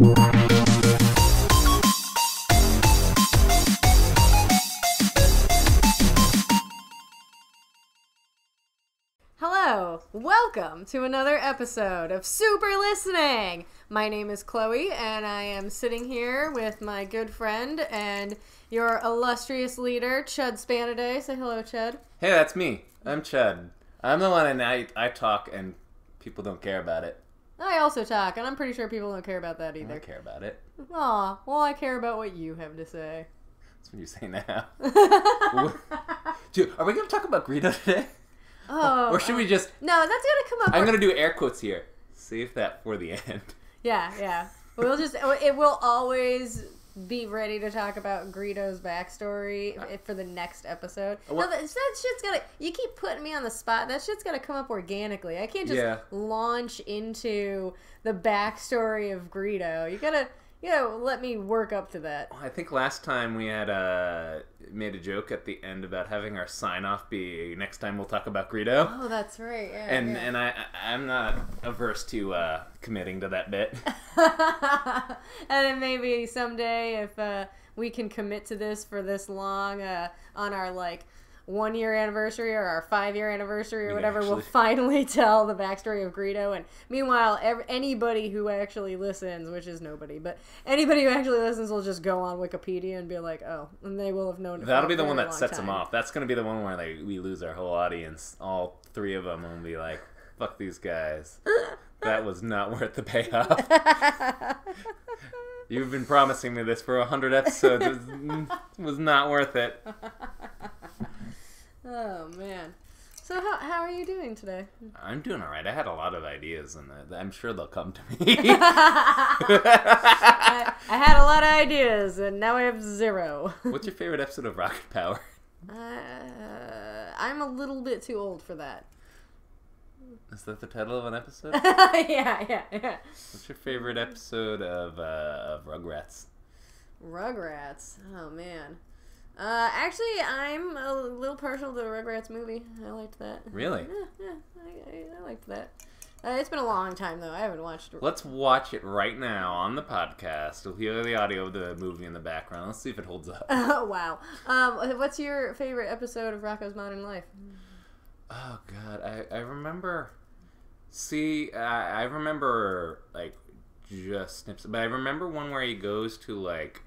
Hello, welcome to another episode of Super Listening. My name is Chloe, and I am sitting here with my good friend and your illustrious leader, Chud Spanaday. Say hello, Chud. Hey, that's me. I'm Chad. I'm the one, and I I talk, and people don't care about it. I also talk, and I'm pretty sure people don't care about that I either. don't care about it. Aw, well, I care about what you have to say. That's what you say now. Dude, are we gonna talk about Greedo today, Oh, or should we oh, just? No, that's gonna come up. I'm gonna do air quotes here. Save that for the end. Yeah, yeah. We'll just it will always be ready to talk about Greedo's backstory uh. if- for the next episode. Uh, no, What- that, that shit's gotta. You keep putting me on the spot. That shit's gotta come up organically. I can't just Yeah. launch into the backstory of Greedo. You gotta, you gotta let me work up to that. I think last time we had uh, made a joke at the end about having our sign off be next time we'll talk about Greedo. Oh, that's right. Yeah, And yeah. and I I- I'm not averse to uh, committing to that bit. and then maybe someday if uh, we can commit to this for this long uh, on our like one year anniversary or our five year anniversary or whatever, we'll finally tell the backstory of Greedo. And meanwhile, ev- anybody who actually listens, which is nobody, but anybody who actually listens will just go on Wikipedia and be like, oh, and they will have known. That'll be the one that sets them off. That's gonna be the one where like we lose our whole audience. All three of them will be like, "Fuck these guys." That was not worth the payoff. You've been promising me this for a hundred episodes. It was, mm, was not worth it. Oh man. So how, how are you doing today? I'm doing all right. I had a lot of ideas, and uh, I'm sure they'll come to me. I, I had a lot of ideas and now I have zero. What's your favorite episode of Rocket Power? Uh, I'm a little bit too old for that. Is that the title of an episode? yeah, yeah, yeah. What's your favorite episode of uh, of Rugrats? Rugrats. Oh man. Uh, actually, I'm a little partial to the Rugrats movie. I liked that. Really? Yeah, yeah, I, I, I liked that. Uh, it's been a long time though. I haven't watched. it. Let's watch it right now on the podcast. We'll hear the audio of the movie in the background. Let's see if it holds up. Oh wow. Um, what's your favorite episode of Rocko's Modern Life? Oh god, I, I remember. See, I, I remember like just snips, but I remember one where he goes to like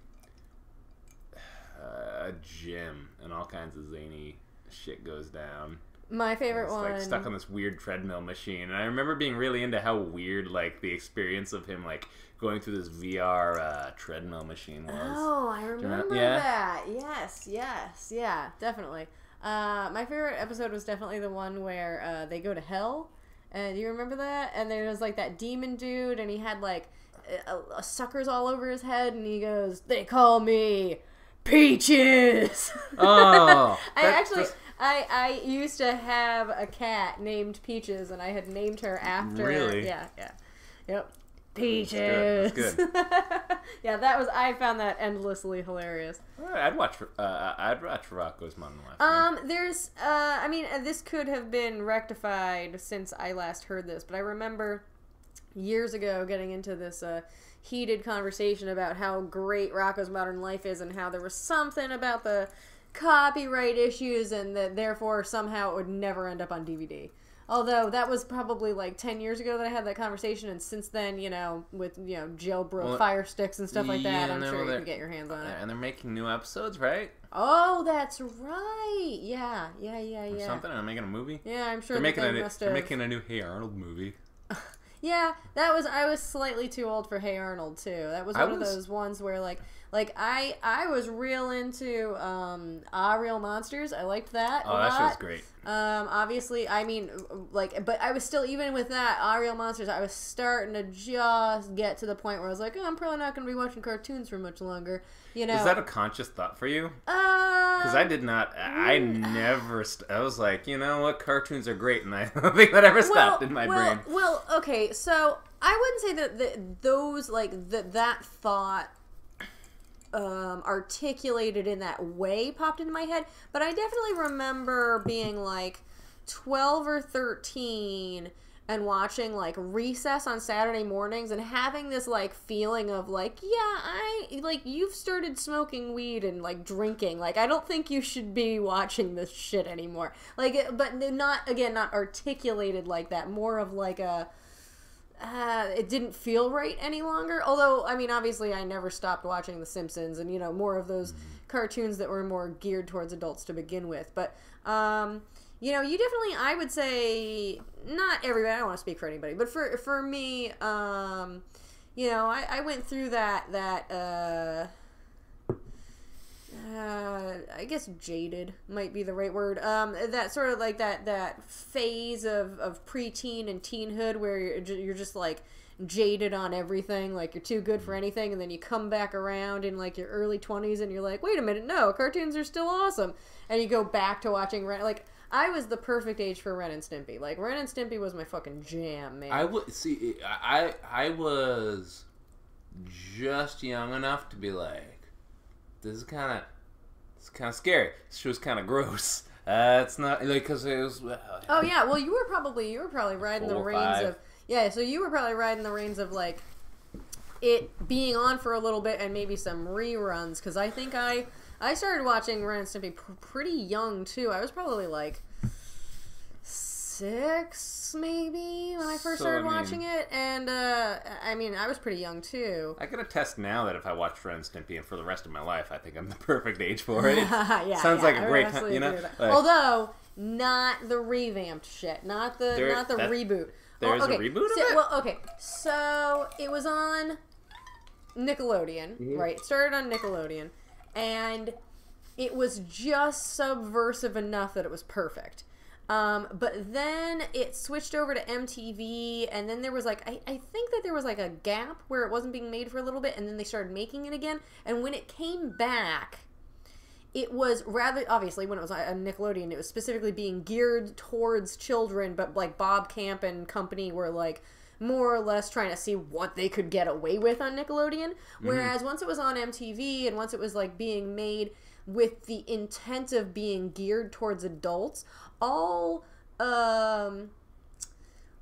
uh, a gym and all kinds of zany shit goes down. My favorite one. like stuck on this weird treadmill machine, and I remember being really into how weird like the experience of him like going through this VR uh, treadmill machine was. Oh, I remember- remember yeah? that. Yes, yes, yeah, definitely. Uh, my favorite episode was definitely the one where uh, they go to hell. And you remember that? And there was like that demon dude, and he had like suckers all over his head, and he goes, "They call me Peaches." Oh, I actually, that's- I I used to have a cat named Peaches, and I had named her after. Really? Yeah, yeah, yep. good, Peaches. that's yeah, that was. I found that endlessly hilarious. I'd watch. Uh, I'd watch Rocko's Modern Life. Um, there's. Uh, I mean, uh, this could have been rectified since I last heard this, but I remember years ago getting into this uh, heated conversation about how great Rocko's Modern Life is and how there was something about the copyright issues and that therefore somehow it would never end up on DVD. Although that was probably like 10 years ago that I had that conversation, and since then, you know, with, you know, jailbroke Well, fire sticks and stuff like that, I'm sure you can get your hands on it. and they're making new episodes, right? Oh, that's right. Yeah, yeah, yeah, yeah. Or something. They're making a movie. Yeah, I'm sure They're making a, they're making a new Hey Arnold movie. Yeah, that was I was slightly too old for Hey Arnold too. That was I one was- of those ones where like like I I was real into um Ah Real Monsters. I liked that. Oh, that show's great. Um, obviously, I mean, like, but I was still even with that Ah Real Monsters. I was starting to just get to the point where I was like, oh, I'm probably not going to be watching cartoons for much longer. You know, Is that a conscious thought for you? uh, Because I did not. I never. St- I was like, you know what? Cartoons are great, and I don't think that ever stopped in my well, brain. Well, okay, so I wouldn't say that, those like that that thought um, articulated in that way popped into my head, but I definitely remember being like twelve or thirteen and watching like recess on saturday mornings and having this like feeling of like yeah i like you've started smoking weed and like drinking. Like i don't think you should be watching this shit anymore. Like but not again not articulated like that. More of like a uh, it didn't feel right any longer. Although, I mean, obviously, I never stopped watching The Simpsons and, you know, more of those cartoons that were more geared towards adults to begin with. But, um, you know, you definitely, I would say, not everybody, I don't want to speak for anybody, but for, for me, um, you know, I, I went through that, that, uh, uh, I guess jaded might be the right word. Um, that sort of like that that phase of of preteen and teenhood where you're you're just like jaded on everything, like you're too good for anything, and then you come back around in like your early twenties and you're like, wait a minute, no, cartoons are still awesome, and you go back to watching Ren. Like I was the perfect age for Ren and Stimpy. Like Ren and Stimpy was my fucking jam, man. I would see. I I was just young enough to be like, this is kind of it's kind of scary. This show's kind of gross. Uh, it's not like because it was. Uh, Oh yeah, well you were probably you were probably riding the reins five. of yeah, so you were probably riding the reins of like it being on for a little bit and maybe some reruns because I think I I started watching Ren and Stimpy pr- pretty young too. I was probably like six maybe when I first So, started I mean- watching it, and uh, I mean I was pretty young too. I can attest now that if I watch Ren and Stimpy and for the rest of my life, I think I'm the perfect age for it. yeah, Sounds yeah, like a I great time, you know? agree with that. Like- Although not the revamped shit, not the There- not the that- reboot. there's a okay. reboot of so, it? Well, okay, so it was on Nickelodeon, Mm-hmm. right? It started on Nickelodeon, and it was just subversive enough that it was perfect. Um, but then it switched over to MTV, and then there was like I, I think that there was like a gap where it wasn't being made for a little bit, and then they started making it again. And when it came back, it was rather obviously when it was on Nickelodeon, it was specifically being geared towards children, but like Bob Camp and company were like more or less trying to see what they could get away with on Nickelodeon. Whereas once it was on MTV and once it was like being made with the intent of being geared towards adults, all um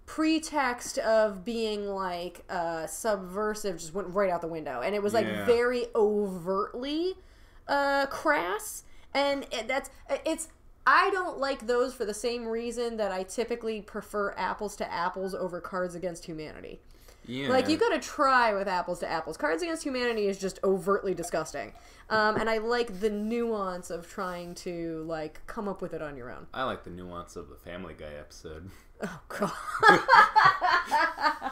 pretext of being like uh subversive just went right out the window and it was like Yeah. very overtly uh crass and it, that's it's I don't like those for the same reason that I typically prefer apples to apples over Cards Against Humanity. Yeah. Like you gotta try with apples to apples. Cards Against Humanity is just overtly disgusting, um, and I like the nuance of trying to like come up with it on your own. I like the nuance of the Family Guy episode. Oh god.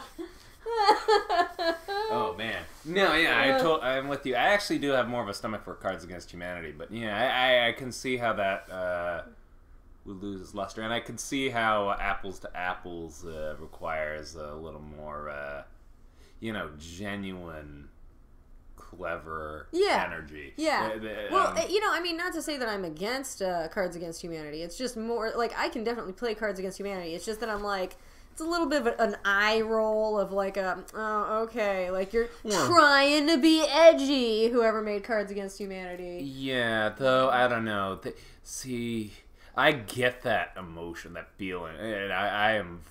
Oh man, no, yeah, I told, I'm with you. I actually do have more of a stomach for Cards Against Humanity, but yeah, I, I, I can see how that uh, would lose its luster, and I can see how Apples to Apples uh, requires a little more, uh, you know, genuine, clever Yeah. energy. Yeah. Uh, the- Well, um, uh, you know, I mean, not to say that I'm against uh, Cards Against Humanity. It's just more like I can definitely play Cards Against Humanity. It's just that I'm like, it's a little bit of an eye roll of like a, oh, okay, like you're Yeah. trying to be edgy. Whoever made Cards Against Humanity. Yeah, though I don't know. Th- See, I get that emotion, that feeling, and I, I am.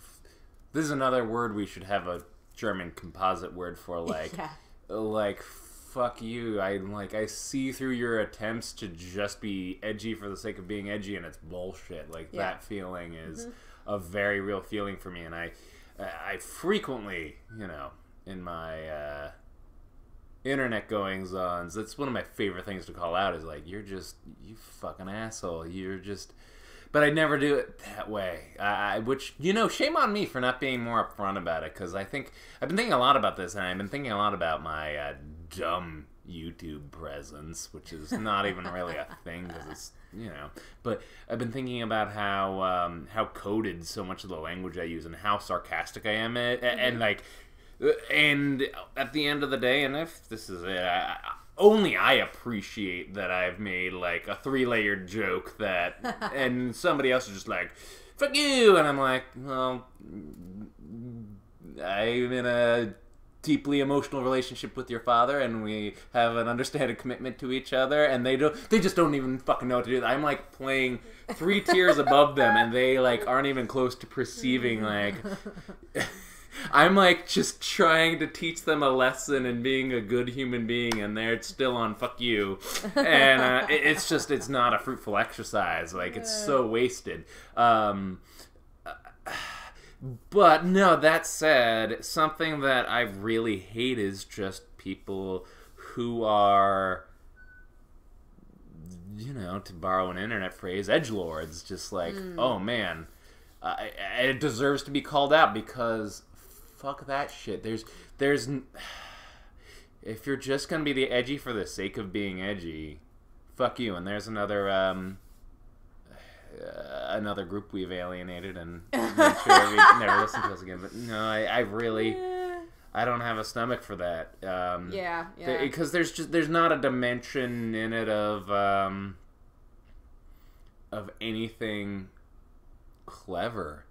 This is another word we should have a German composite word for, like, Yeah. like fuck you. I like I see through your attempts to just be edgy for the sake of being edgy, and it's bullshit. Like Yeah. that feeling is a very real feeling for me, and I, I frequently, you know, in my. uh internet goings ons that's one of my favorite things to call out is like you're just you fucking asshole you're just but i never do it that way. I, I- which you know shame on me for not being more upfront about it because i think i've been thinking a lot about this and i've been thinking a lot about my uh, dumb youtube presence which is not even really a thing because it's you know but i've been thinking about how um, how coded so much of the language i use and how sarcastic i am and, and like and at the end of the day, and if this is it, I, I- only I appreciate that I've made like a three layered joke that, and somebody else is just like, "Fuck you," and I'm like, well, I'm in a deeply emotional relationship with your father and we have an understanding commitment to each other and they don't they just don't even fucking know what to do. I'm like playing three tiers above them and they like aren't even close to perceiving like i'm like just trying to teach them a lesson and being a good human being and they're still on fuck you. And uh, it- it's just it's not a fruitful exercise. Like it's so wasted. Um but no, that said, something that I really hate is just people who are, you know, to borrow an internet phrase, edge lords. Just like, oh man, uh, it deserves to be called out because fuck that shit. There's, there's, if you're just gonna be the edgy for the sake of being edgy, fuck you. And there's another, um, uh, another group we've alienated and made sure we never listen to us again. But no, I, I really, I don't have a stomach for that. Um, yeah, yeah. because there's just there's not a dimension in it of um, of anything clever.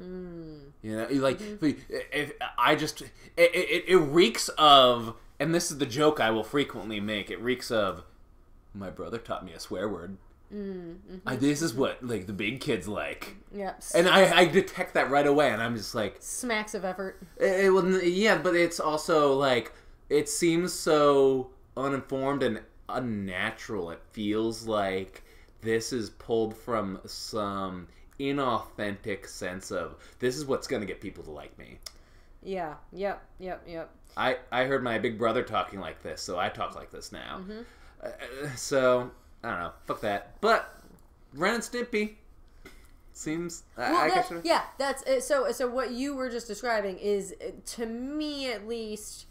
Mm. You know, like Mm-hmm. if, I just it, it, it reeks of, and this is the joke I will frequently make. It reeks of, my brother taught me a swear word. Mm. I, this is what like the big kids like, Yep. and I, I detect that right away, and I'm just like, Smacks of effort. it, it, well, yeah, but it's also like it seems so uninformed and unnatural. It feels like this is pulled from some inauthentic sense of this is what's going to get people to like me. Yeah. Yep. Yep. Yep. I I heard my big brother talking like this, so I talk like this now. Uh, so I don't know, fuck that. But Ren and Stimpy seems. I, Well, I that- yeah, that's uh, so. So what you were just describing is, uh, to me at least,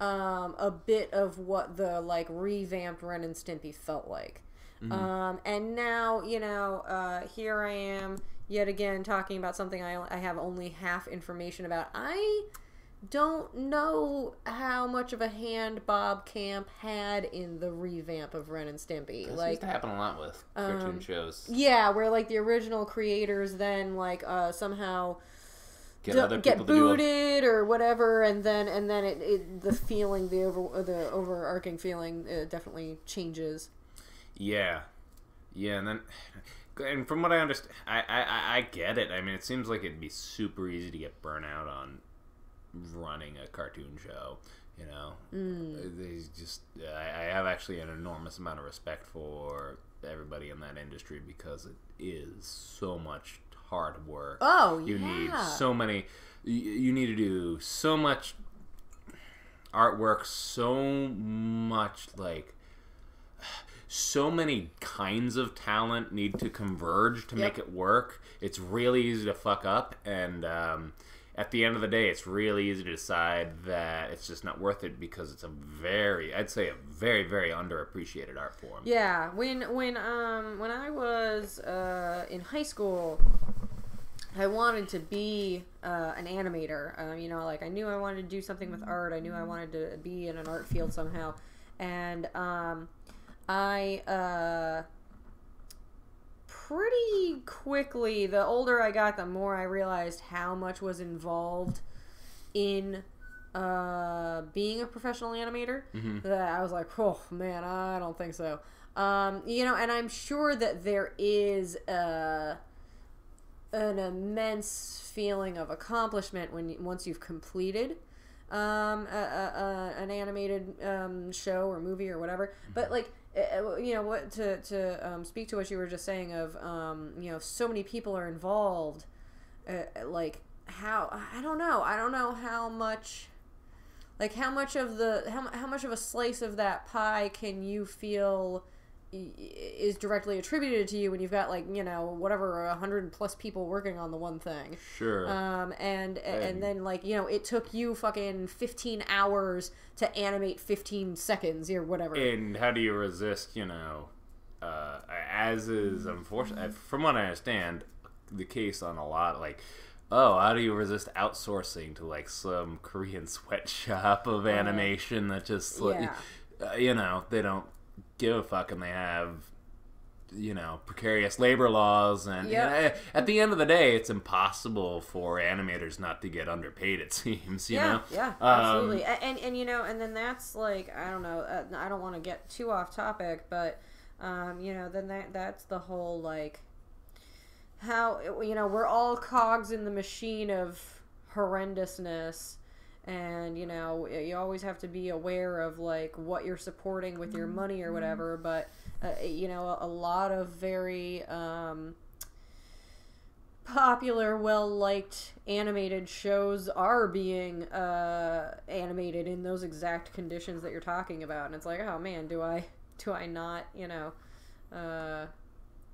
um, a bit of what the like revamped Ren and Stimpy felt like. Mm-hmm. Um, and now you know, uh, here I am yet again talking about something I I have only half information about. I don't know how much of a hand Bob Camp had in the revamp of Ren and Stimpy. This like used to happen a lot with cartoon um, shows. yeah, where like the original creators then like uh, somehow Get d- get people to do a booted or whatever, and then and then it, it the feeling the over the overarching feeling uh, definitely changes. Yeah, yeah, and then, and from what I understand, I, I I- get it. I mean, it seems like it'd be super easy to get burnout on running a cartoon show. You know, Mm. they just I, I have actually an enormous amount of respect for everybody in that industry because it is so much hard work. Oh you yeah, need so many you, you need to do so much artwork so much like so many kinds of talent need to converge to Yep. make it work it's really easy to fuck up and um, at the end of the day it's really easy to decide that it's just not worth it because it's a very i'd say a very very underappreciated art form Yeah, when when um when I was uh, in high school, I wanted to be uh, an animator. Um, you know, like I knew I wanted to do something with art. I knew I wanted to be in an art field somehow, and um, I uh, pretty quickly. The older I got, the more I realized how much was involved in uh, being a professional animator. That I was like, oh man, I don't think so. Um, you know, and I'm sure that there is uh, an immense feeling of accomplishment when once you've completed um, a, a, a, an animated um, show or movie or whatever. But like, uh, you know, what to to um, speak to what you were just saying of um, you know, so many people are involved. Uh, like how I don't know. I don't know how much. Like how much of the how, how much of a slice of that pie can you feel is directly attributed to you when you've got like you know whatever a hundred plus people working on the one thing. Sure. Um and And- and then like you know it took you fucking 15 hours to animate 15 seconds or whatever. And how do you resist, you know, uh, as is unfortunate, from what I understand, the case on a lot, like, oh, how do you resist outsourcing to like some Korean sweatshop of animation that just, like, yeah. uh, you know, they don't give a fuck and they have you know precarious labor laws and you know, at the end of the day it's impossible for animators not to get underpaid it seems you yeah, know yeah, Um, absolutely. A- and and you know, and then that's like I don't know. Uh, I don't want to get too off topic, but um, you know, then that that's the whole like how you know we're all cogs in the machine of horrendousness. And you know, you always have to be aware of like what you're supporting with your money or whatever. But uh, you know, a, lot of very um, popular, well liked animated shows are being uh, animated in those exact conditions that you're talking about, and it's like, oh man, do I do I not you know uh,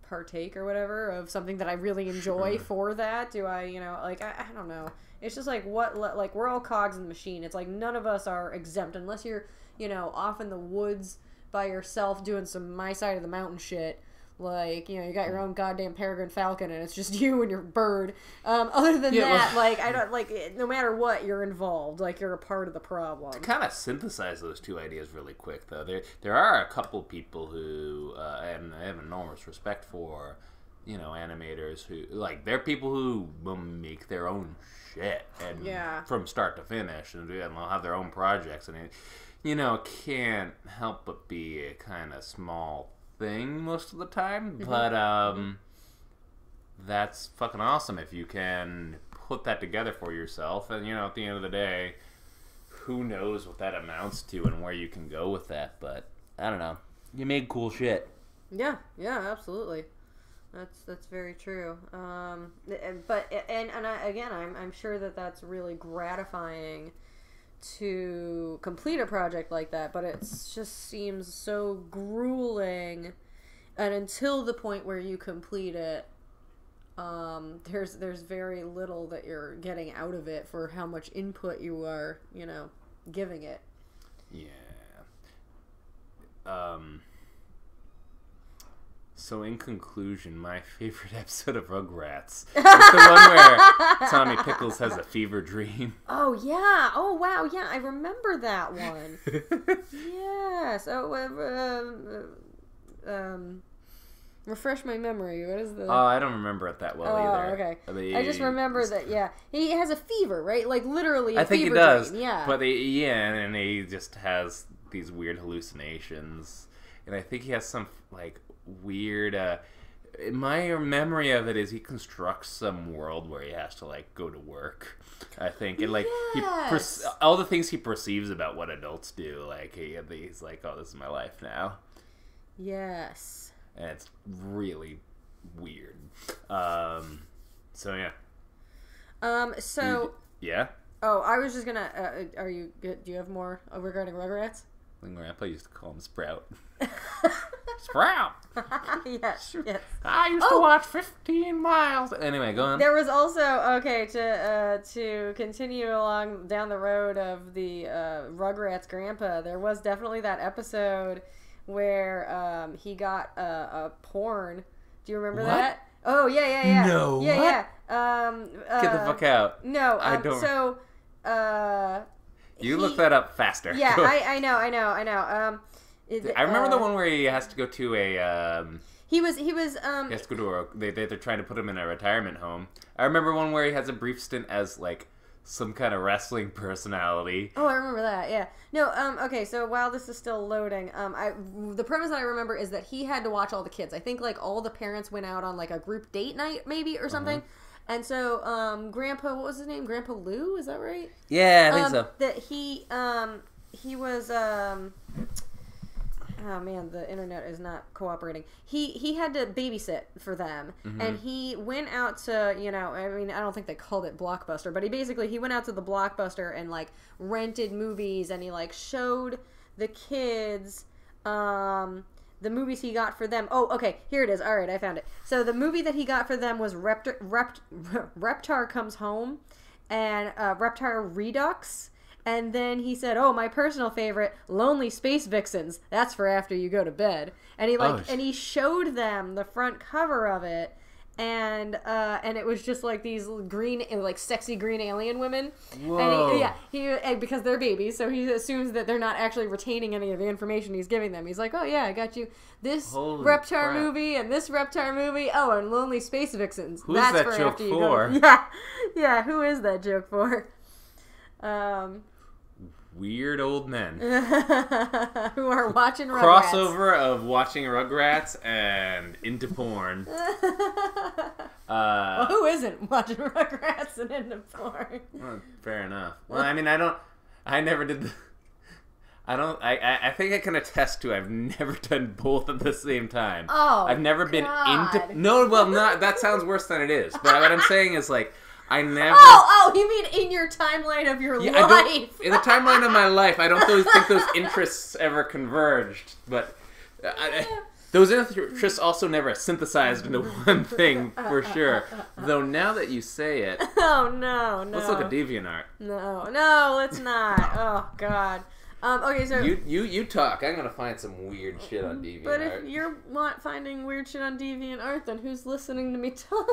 partake or whatever of something that I really enjoy for that? Do I you know like I, I don't know. It's just like what like we're all cogs in the machine. It's like none of us are exempt unless you're you know off in the woods by yourself doing some my side of the mountain shit. Like you know, you got your own goddamn peregrine falcon, and it's just you and your bird. Um, other than Yeah, that, well- like I don't like it- no matter what, you're involved. Like you're a part of the problem. To kind of synthesize those two ideas really quick though there there are a couple people who uh, and I have enormous respect for you know animators who like they're people who will make their own shit and Yeah. from start to finish and, and they'll have their own projects and it you know can't help but be a kind of small thing most of the time but um that's fucking awesome if you can put that together for yourself and you know at the end of the day who knows what that amounts to and where you can go with that but i don't know you made cool shit Yeah, yeah, absolutely. That's that's very true. Um, but and and I, again, I'm I'm sure that that's really gratifying to complete a project like that. But it just seems so grueling, and until the point where you complete it, um, there's there's very little that you're getting out of it for how much input you are, you know, giving it. yeah um so in conclusion my favorite episode of rugrats is the one where tommy pickles has a fever dream Oh yeah! Oh wow! Yeah, I remember that one. yes. Oh, uh, uh, um, refresh my memory. What is the? Oh, I don't remember it that well oh, either. okay. The- I just remember that. Yeah, he has a fever, right? Like literally. I I think he fever does. Dream. Yeah. But he, yeah, and he just has these weird hallucinations, and I think he has some like weird. Uh, my memory of it is he constructs some world where he has to like go to work. I think, and like he per- all the things he perceives about what adults do, like he, he's like, "Oh, this is my life now." yes. and it's really weird. Um, so yeah, Um. So. yeah. Oh, I was just gonna. Uh, are you good? Do you have more uh, regarding Rugrats? Grandpa used to call him Sprout. Sprout. yes. Yes. I used Oh. to watch 15 miles. Anyway, go on. There was also okay to uh, to continue along down the road of the uh, Rugrats grandpa. There was definitely that episode where um, he got a, a porn. Do you remember What? that? Oh yeah yeah yeah No, yeah what? yeah. Um, uh, Get the fuck out. No, I um, don't- So uh, You he- look that up faster. Yeah, I, I know I know I know. Um, I remember the uh, one where he has to go to a. Um, He was he was um he has to go to a. They, they, they're trying to put him in a retirement home. I remember one where he has a brief stint as like some kind of wrestling personality. Oh, I remember that. Yeah. No. Um. Okay. So while this is still loading, um, I the premise that I remember is that he had to watch all the kids. I think like all the parents went out on like a group date night, maybe or something. And so, um, Grandpa, what was his name? Grandpa Lou, is that right? Yeah, I think um, so. That he, um, he was, um, oh man, the internet is not cooperating. He he had to babysit for them, Mm-hmm. and he went out to, you know, I mean, I don't think they called it Blockbuster, but he basically he went out to the Blockbuster and like rented movies, and he like showed the kids, um. The movies he got for them. Oh, okay. Here it is. All right, I found it. So the movie that he got for them was Reptar, Rept, Reptar Comes Home, and uh, Reptar Redux. And then he said, "Oh, my personal favorite, Lonely Space Vixens. That's for after you go to bed." And he like, Oh, and he showed them the front cover of it, and uh, and it was just like these green, like sexy green alien women. Whoa. And he, yeah, he and because they're babies, so he assumes that they're not actually retaining any of the information he's giving them. He's like, "Oh yeah, I got you this Holy Reptar crap. movie and this Reptar movie. Oh, and Lonely Space Vixens. Who's That's that for joke after you for? Go. Yeah, yeah. Who is that joke for? Um, Weird old men. who are watching Rugrats. Crossover of watching Rugrats and into porn. Uh, Who isn't watching Rugrats and into porn? well, fair enough. Well, I mean, I don't. I never did the. I don't. I, I. I think I can attest to. I've never done both at the same time. Oh, I've never been into. No, well, not. That sounds worse than it is. But what I'm saying is like, I never. Oh, oh, you mean in your timeline of your Yeah, I life? in the timeline of my life, I don't those, think those interests ever converged. But uh, I, those interests also never synthesized into one thing for sure. Though now that you say it, Oh no, no. let's look at DeviantArt. No, no, let's not. Oh God. Um, okay, so You you you talk. I'm gonna find some weird shit on DeviantArt. but if you're not finding weird shit on DeviantArt, then who's listening to me talk?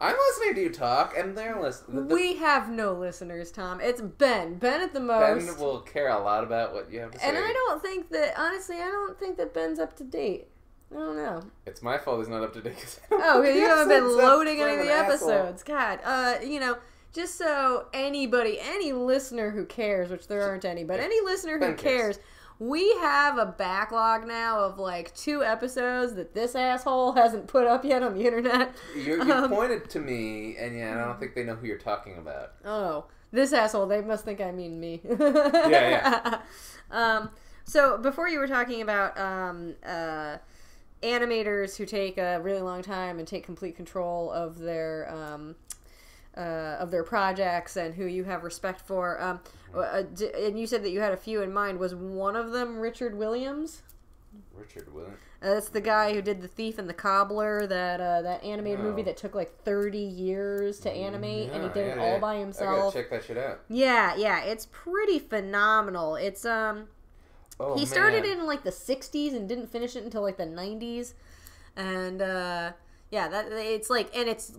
I'm listening to you talk, and they're listening. we have no listeners, Tom. It's Ben. Ben at the most. Ben will care a lot about what you have to say. and I don't think that honestly, I don't think that Ben's up to date. I don't know. It's my fault he's not up to date. Oh, the you haven't been episodes loading any of the an asshole. episodes. God, uh, you know, just so anybody, any listener who cares, which there aren't any, but any listener who cares, we have a backlog now of like two episodes that this asshole hasn't put up yet on the internet. You, you Um, pointed to me, and yeah, I don't think they know who you're talking about. Oh, this asshole. They must think I mean me. yeah. um, so before you were talking about um, uh, animators who take a really long time and take complete control of their um, uh, of their projects and who you have respect for. Um, uh, d- and you said that you had a few in mind. Was one of them Richard Williams? Richard Williams. Uh, that's the guy who did the Thief and the Cobbler, that uh, that animated Oh. movie that took like thirty years to animate, and he Yeah, did it all yeah. by I himself. gotta check that shit out. Yeah, yeah, it's pretty phenomenal. It's um Oh, he started man. in like the 60s and didn't finish it until like the 90s. And uh yeah, that it's like and it's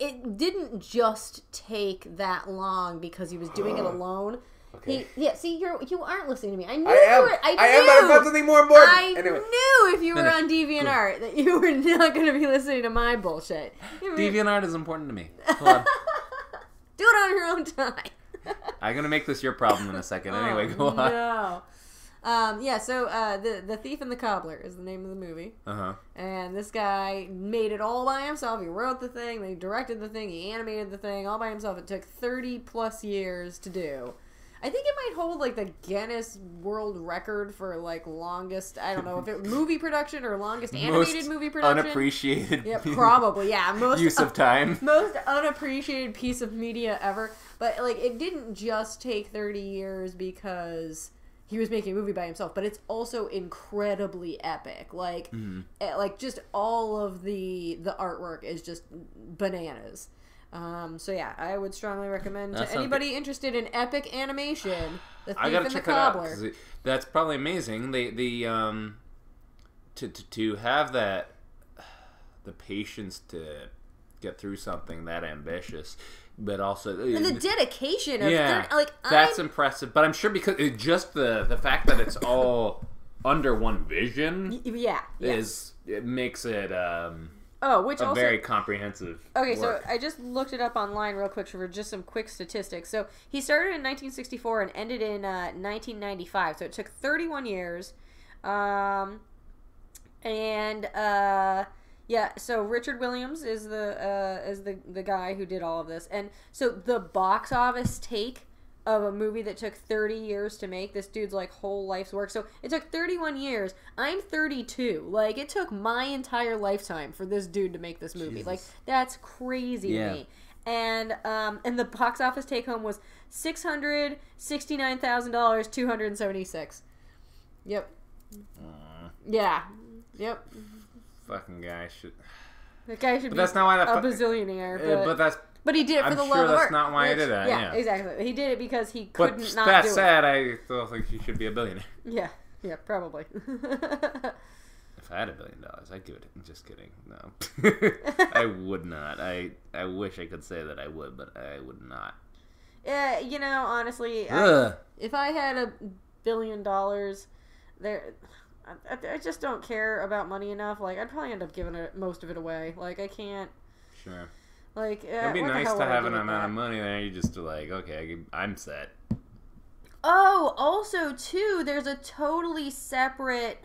it didn't just take that long because he was doing it alone. Okay. He yeah, see you're you aren't listening to me. I knew I you were I, I am, but I found something more important. I anyway, knew if you were on DeviantArt that you were not going to be listening to my bullshit. DeviantArt is important to me. Hold on. Do it on your own time. I'm gonna make this your problem in a second. Anyway, Oh, go on. No. Um, yeah, so uh, the the Thief and the Cobbler is the name of the movie, Uh huh. and this guy made it all by himself. He wrote the thing, he directed the thing, he animated the thing all by himself. It took thirty plus years to do. I think it might hold like the Guinness World Record for like longest. I don't know if it movie production or longest animated Most movie production. unappreciated Yeah, probably. Yeah, most use of time. most unappreciated piece of media ever. But like, it didn't just take thirty years because he was making a movie by himself, but it's also incredibly epic. Like, eh, like just all of the the artwork is just bananas. Um, so yeah, I would strongly recommend That to anybody interested in epic animation, The Thief I gotta and the check that out it- that's probably amazing. The the um to, to to have that the patience to get through something that ambitious, but also And the dedication of yeah, like that's I'm, impressive. But I'm sure because it, just the the fact that it's all under one vision yeah, yeah. is it makes it um oh, which a also very comprehensive. Okay, work. so I just looked it up online real quick for just some quick statistics. So he started in 1964 and ended in uh, 1995. So it took 31 years. Um, and uh, yeah, so Richard Williams is the uh, is the the guy who did all of this. And so the box office take of a movie that took 30 years to make this dude's like whole life's work. So it took 31 years. I'm 32. Like it took my entire lifetime for this dude to make this movie. Jesus. Like that's crazy Yeah. to me. And um and the box office take home was six hundred sixty nine thousand dollars, two hundred seventy six. Yep. Aw, Yeah. Yep. Fucking guy should. That guy should But be that's not why that. a bazillionaire. But, but that's but he did it for I'm the sure love of that's art. not why he did that, yeah. exactly. He did it because he couldn't not that do said, I still think he should be a billionaire. Yeah. Yeah. Probably. If I had a billion dollars, I'd give it. I'm Just kidding. No, I would not. I I wish I could say that I would, but I would not. Yeah, you know, honestly, I, if I had a billion dollars, there, I, I- I just don't care about money enough. Like, I'd probably end up giving it most of it away. Like, I can't. Sure. Like, uh, It'd be nice to I have do an amount that? of money there. You just are like, okay, I can- I'm set. Oh, also too, there's a totally separate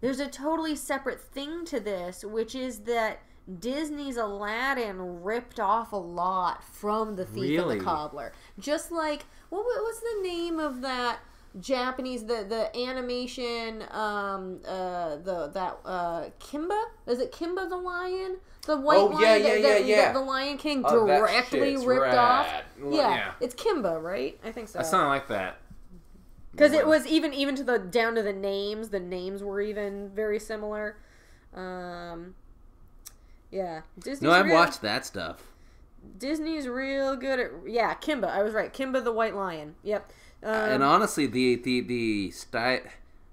there's a totally separate thing to this, which is that Disney's Aladdin ripped off a lot from the Thief Really? and the Cobbler. Just like what was the name of that Japanese the the animation um uh the that uh Kimba? Is it Kimba the lion? The white Oh, yeah, lion yeah, the, yeah, the- yeah. the, Lion King Oh, directly ripped off? Rad. Well, yeah, yeah. it's Kimba right? I think so. I sound like that. because it was even even to the down to the names the names were even very similar. Um yeah. Disney's No, I've real, watched that stuff. disney's real good at yeah kimba. I was right. Kimba the white lion. Yep um, and honestly, the the the style.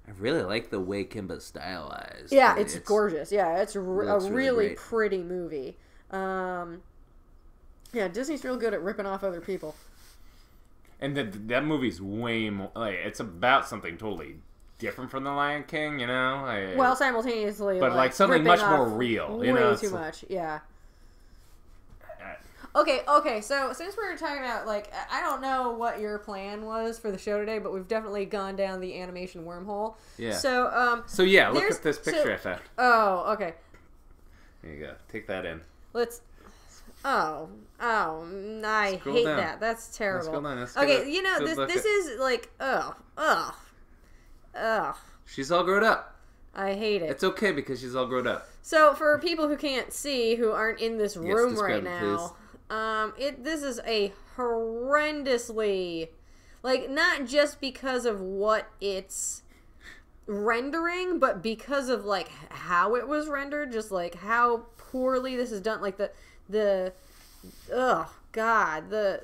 I really like the way Kimba's stylized. yeah it's, gorgeous yeah it's r- a looks really, really pretty movie um yeah disney's real good at ripping off other people And that that movie's way more like it's about something totally different from the Lion King. You know. I, well simultaneously But, like, something ripping much off more real, way you know, too it's like- much yeah I- Okay, okay. So since we were talking about like I don't know what your plan was for the show today, but we've definitely gone down the animation wormhole. Yeah. So um So yeah, look at this so- picture I found. oh, okay. There you go. Take that in. Let's Oh, oh, I Scroll hate down. that. That's terrible. scroll down. Let's get okay, you know this this at- is like ugh, ugh, ugh. She's all grown up. I hate it. It's okay because she's all grown up. So for people who can't see, who aren't in this room right describe it, now, um, it this is a horrendously, like not just because of what it's rendering, but because of like how it was rendered, just like how poorly this is done. Like the the, oh god, the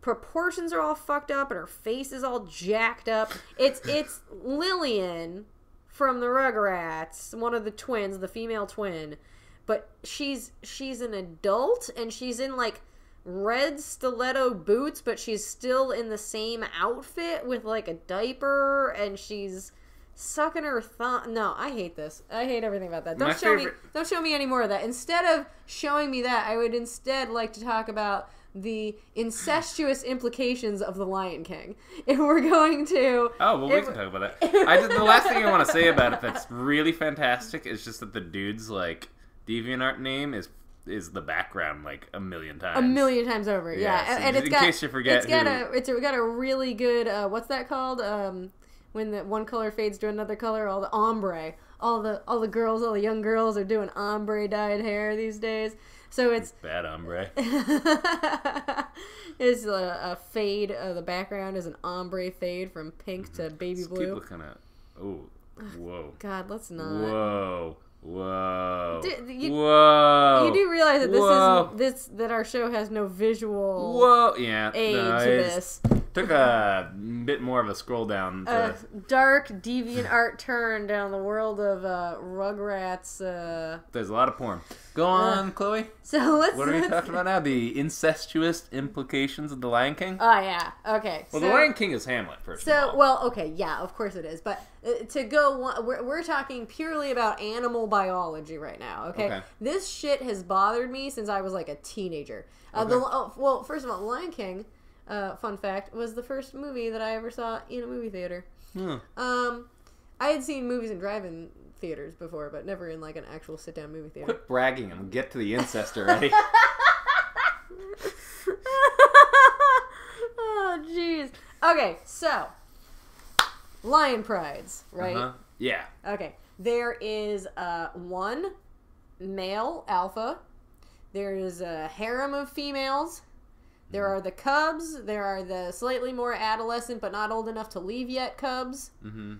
proportions are all fucked up and her face is all jacked up. It's it's Lillian from the Rugrats, one of the twins, the female twin, but she's she's an adult and she's in like red stiletto boots, but she's still in the same outfit with like a diaper and she's sucking her thumb. No, I hate this. I hate everything about that. Don't My show me don't show me any more of that. Instead of showing me that, I would instead like to talk about the incestuous implications of the Lion King. If we're going to Oh well, we can talk about that. I just, the last thing I want to say about it that's really fantastic is just that the dude's like DeviantArt name is is the background like a million times. a million times over. Yeah, Yeah, so and, it's in got case you forget it's got who- a it's got a really good uh, what's that called? Um, when the one color fades to another color, all the ombre, all the all the girls, all the young girls are doing ombre dyed hair these days. So it's Bad ombre. is a, a fade. Uh, the background is an ombre fade from pink to baby blue. looking at. Oh, whoa, God, let's not. whoa, whoa, Do- you- whoa. You do realize that this Whoa. is this that our show has no visual Whoa, yeah. aid no, to this. Took a bit more of a scroll down. A dark, deviant art turn down the world of uh, Rugrats. Uh... There's a lot of porn. Go on, Chloe. So let's. What are we talking about now? The incestuous implications of the Lion King. Oh yeah. Okay. well, so, the Lion King is Hamlet, first So of all. well, okay, yeah, of course it is. But uh, to go, we're we're talking purely about animal biology right now. Okay. Okay. This shit has bothered me since I was like a teenager. Uh, the oh, well, first of all, Lion King. Uh, fun fact was the first movie that I ever saw in a movie theater. Hmm. Um, I had seen movies in drive-in theaters before, but never in like an actual sit-down movie theater. Quit bragging and get to the incest already. oh, jeez. Okay, so lion prides, right? Uh-huh. Yeah. Okay, there is uh, one male alpha. There is a harem of females. There are the cubs. There are the slightly more adolescent but not old enough to leave yet cubs. Mm-hmm.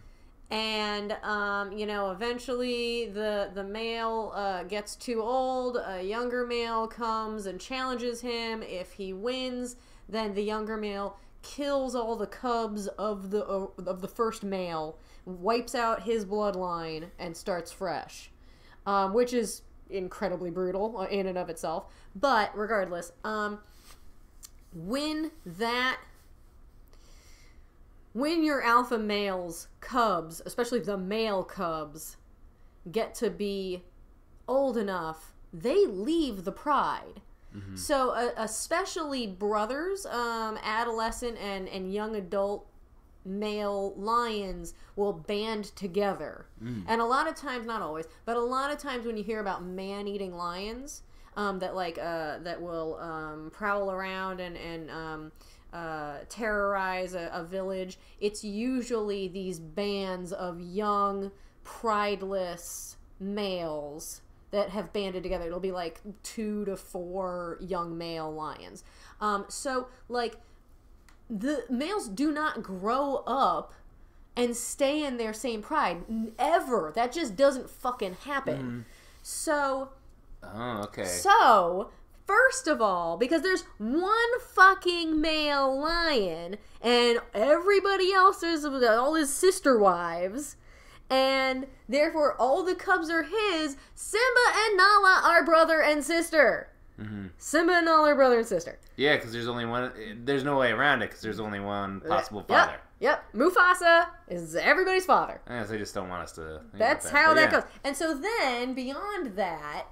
and um, you know eventually the the male uh, gets too old a younger male comes and challenges him if he wins then the younger male kills all the cubs of the uh, of the first male, wipes out his bloodline, and starts fresh, um, which is incredibly brutal uh, in and of itself. But regardless, um, when that when your alpha males cubs, especially the male cubs, get to be old enough, they leave the pride. So, uh, especially brothers, um, adolescent and, and young adult male lions will band together. And a lot of times, not always, but a lot of times when you hear about man eating lions, um, that like uh, that will um, prowl around and and um, uh, terrorize a, a village, it's usually these bands of young, prideless males that have banded together. It'll be like two to four young male lions. Um, so like the males do not grow up and stay in their same pride ever. That just doesn't fucking happen. So Oh, okay. so, first of all, because there's one fucking male lion, and everybody else is all his sister wives, and therefore all the cubs are his, Simba and Nala are brother and sister. Mm-hmm. Simba and Nala are brother and sister. yeah, because there's only one. There's no way around it because there's only one uh, possible father. Yep, yep. Mufasa is everybody's father. Guess they just don't want us to. That's that. how But that yeah. goes. And so then, beyond that,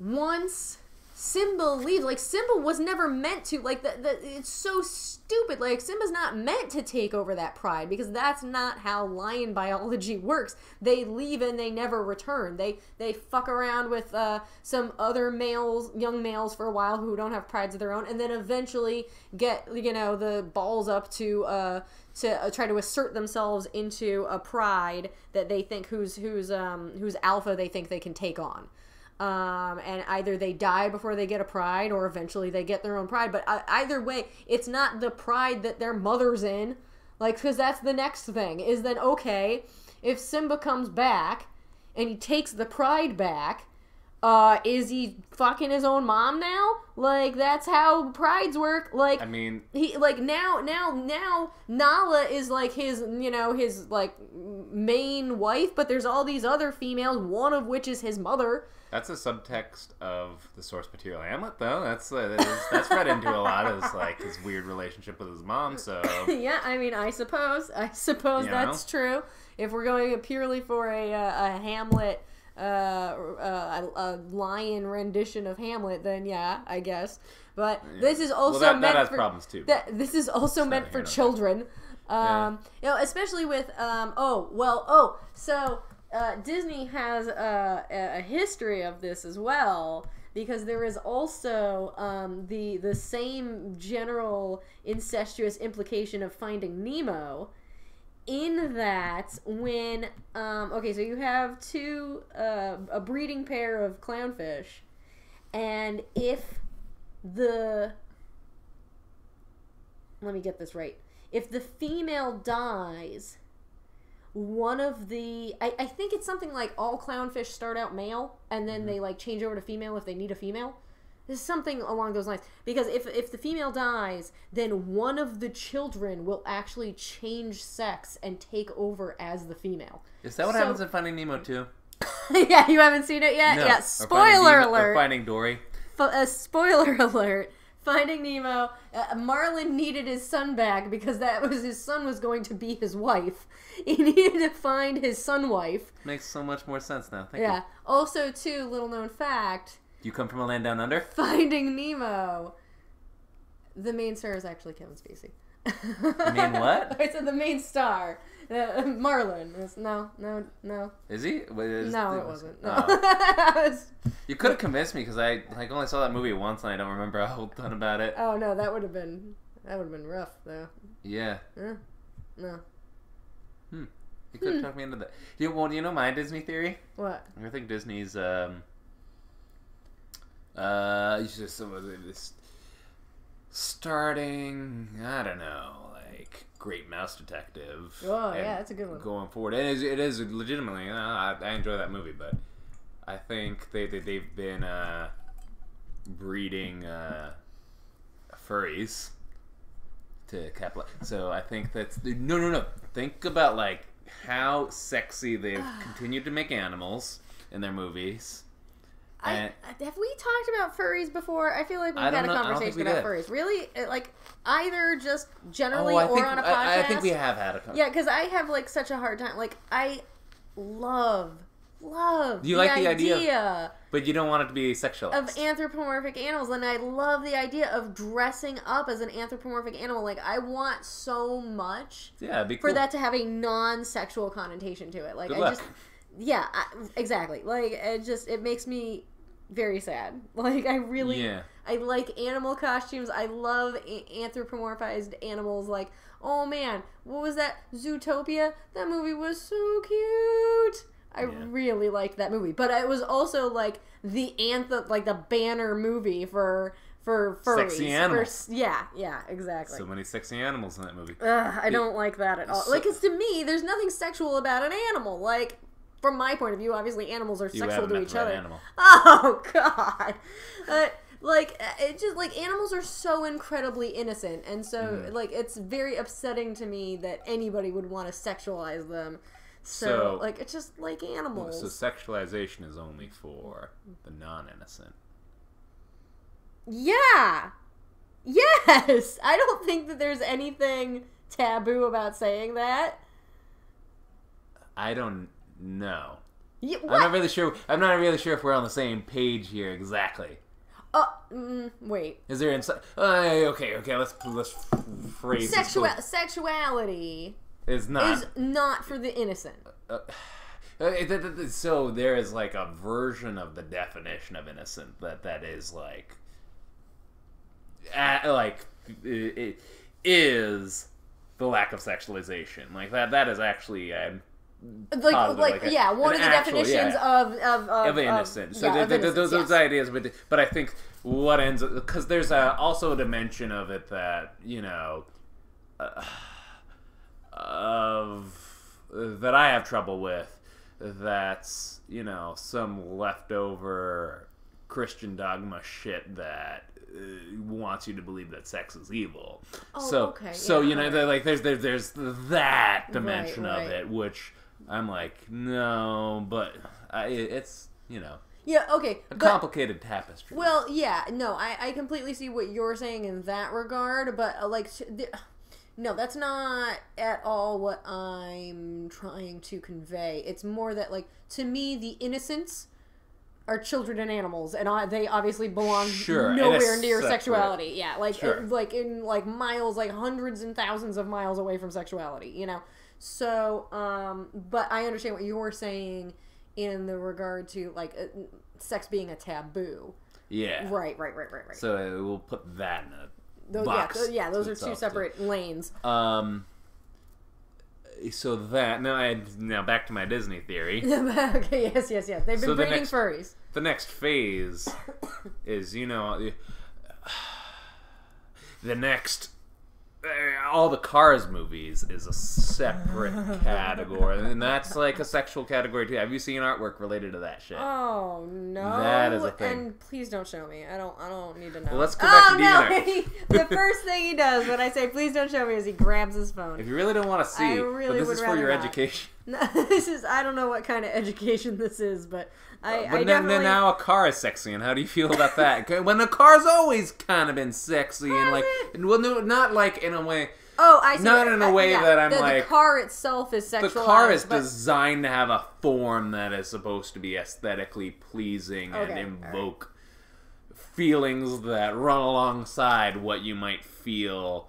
once Simba leaves, like Simba was never meant to. Like the, the it's so stupid. Like Simba's not meant to take over that pride because that's not how lion biology works. They leave and they never return. They they fuck around with uh, some other males, young males, for a while who don't have prides of their own, and then eventually get you know the balls up to. Uh, to uh, try to assert themselves into a pride that they think who's who's um who's alpha they think they can take on um, and either they die before they get a pride or eventually they get their own pride. But uh, either way it's not the pride that their mother's in. Like because that's the next thing is then okay if simba comes back and he takes the pride back uh is he fucking his own mom now? Like that's how prides work. Like I mean, he like now now now Nala is like his you know his like main wife but there's all these other females one of which is his mother that's a subtext of the source material Hamlet, though. That's uh, that is, that's read into a lot of this, like his weird relationship with his mom. So yeah I mean I suppose I suppose You that's true if we're going purely for a uh, a Hamlet uh, uh, a, a lion rendition of Hamlet then yeah I guess but this is also well, that, meant that has for problems too. that this is also meant for here nor there. children. Um, you know, especially with um, oh well oh so uh, Disney has a, a history of this as well because there is also um, the the same general incestuous implication of Finding Nemo. In that, when um, okay, so you have two uh, a breeding pair of clownfish, and if the let me get this right. If the female dies, one of the I, I think it's something like all clownfish start out male and then they mm-hmm. like change over to female if they need a female. There's something along those lines. Because if if the female dies, then one of the children will actually change sex and take over as the female. Is that what So- happens in Finding Nemo too? yeah, you haven't seen it yet? No. Yeah, Finding spoiler or alert. Finding Dory. F- a spoiler alert finding nemo uh, marlin needed his son back because that was his son was going to be his wife he needed to find his son wife Makes so much more sense now. Thank yeah you. also too little known fact You come from a land down under? finding nemo the main star is actually kevin spacey You mean what? i said the main star uh, marlin It's- no no no Is he? Is- no it wasn't no Oh. You could have convinced me because I like only saw that movie once and I don't remember a whole ton about it. oh no that would have been that would have been rough though Yeah, no you could have talked me into that. You well, you know my Disney theory? what I think Disney's um uh just some of this starting I don't know like Great Mouse Detective. Oh, yeah, that's a good one. Going forward, and it is, it is legitimately. Uh, I, I enjoy that movie, but I think they, they they've been uh, breeding uh, furries to capitalize. So I think that's no, no, no. Think about like how sexy they've continued to make animals in their movies. I, have we talked about furries before? I feel like we've had a know- I don't think conversation about did. furries. Really, like either just generally oh, or think on a podcast. I, I think we have had a. Con- Yeah, because I have like such a hard time. Like I love, love. You like the idea of- but you don't want it to be sexualized. of anthropomorphic animals, and I love the idea of dressing up as an anthropomorphic animal. Like I want so much yeah, it'd for that to have a non-sexual connotation to it. Like Good I luck. just, yeah, I, exactly. Like it just it makes me very sad. Like I really, Yeah. I like animal costumes. I love anthropomorphized animals. Like oh man, what was that Zootopia? That movie was so cute. I Yeah. really liked that movie, but it was also like the anthem, like the banner movie for for furries. Sexy animals. s- yeah, yeah, exactly. so many sexy animals in that movie. Ugh, I don't like that at all. So- like, because to me, there's nothing sexual about an animal. Like, from my point of view, obviously animals are You sexual to each other. animal. Oh God, uh, like uh, it just like animals are so incredibly innocent, and so Mm-hmm. like it's very upsetting to me that anybody would want to sexualize them. So, So- like it's just like animals. So sexualization is only for the non-innocent. Yeah. Yes. I don't think that there's anything taboo about saying that. I don't know. Yeah, I'm not really sure. I'm not really sure if we're on the same page here exactly. Uh, mm, wait. Is there inside? Uh, okay, okay. Let's let's phrase this Sexual close- sexuality It's not. is not for the innocent. uh, it- so there is like a version of the definition of innocent that that is like, uh, like it, it is the lack of sexualization. Like that. That is actually. Um, Like, Positive, like, like a- yeah, one of the actual- definitions yeah. of of of, of innocent. so yeah, th- of th- th- innocence, those, yes. ideas, but but I think what ends because there's a, also a dimension of it that you know uh, of that I have trouble with. That's you know some leftover Christian dogma shit that. Uh, wants you to believe that sex is evil. Oh, so, okay, so yeah, you know, there- like there's there's there's that dimension right. of it, which I'm like, no, but I, it's you know Yeah, okay. a But, complicated tapestry. well, yeah, no, I, I completely see what you're saying in that regard, but uh, like, the, no, that's not at all what I'm trying to convey. It's more that, like, to me, the innocents are children and animals, and I, they obviously belong Sure, nowhere near separate. sexuality. Yeah, like, Sure. in, like in like miles, like hundreds and thousands of miles away from sexuality. You know, so um, but I understand what you're saying in the regard to like uh, sex being a taboo. yeah. Right, right, right, right, right. So we'll put that in a Those, box. yeah, th- yeah, those are two itself, too. separate lanes. Um. So that now I now back to my Disney theory. okay, yes, yes, yes. They've been So the breeding next- furries. the next phase is you know the- the next all the cars movies is a separate category and that's like a sexual category too have you seen artwork related to that shit Oh no! That is a thing. And please don't show me. I don't. I don't need to know. Well, let's go oh, back oh to no! The first thing he does when I say please don't show me is he grabs his phone. if you really don't want to see I really but this would is for your not. education No, this is. I don't know what kind of education this is, but I. but I then, then now a car is sexy and how do you feel about that? when the car's always kind of been sexy and like well no not like in a way oh, I see. not in a way yeah, that I'm the, the car itself is sexualized. the car is but, designed to have a form that is supposed to be aesthetically pleasing and Okay, invoke feelings that run alongside what you might feel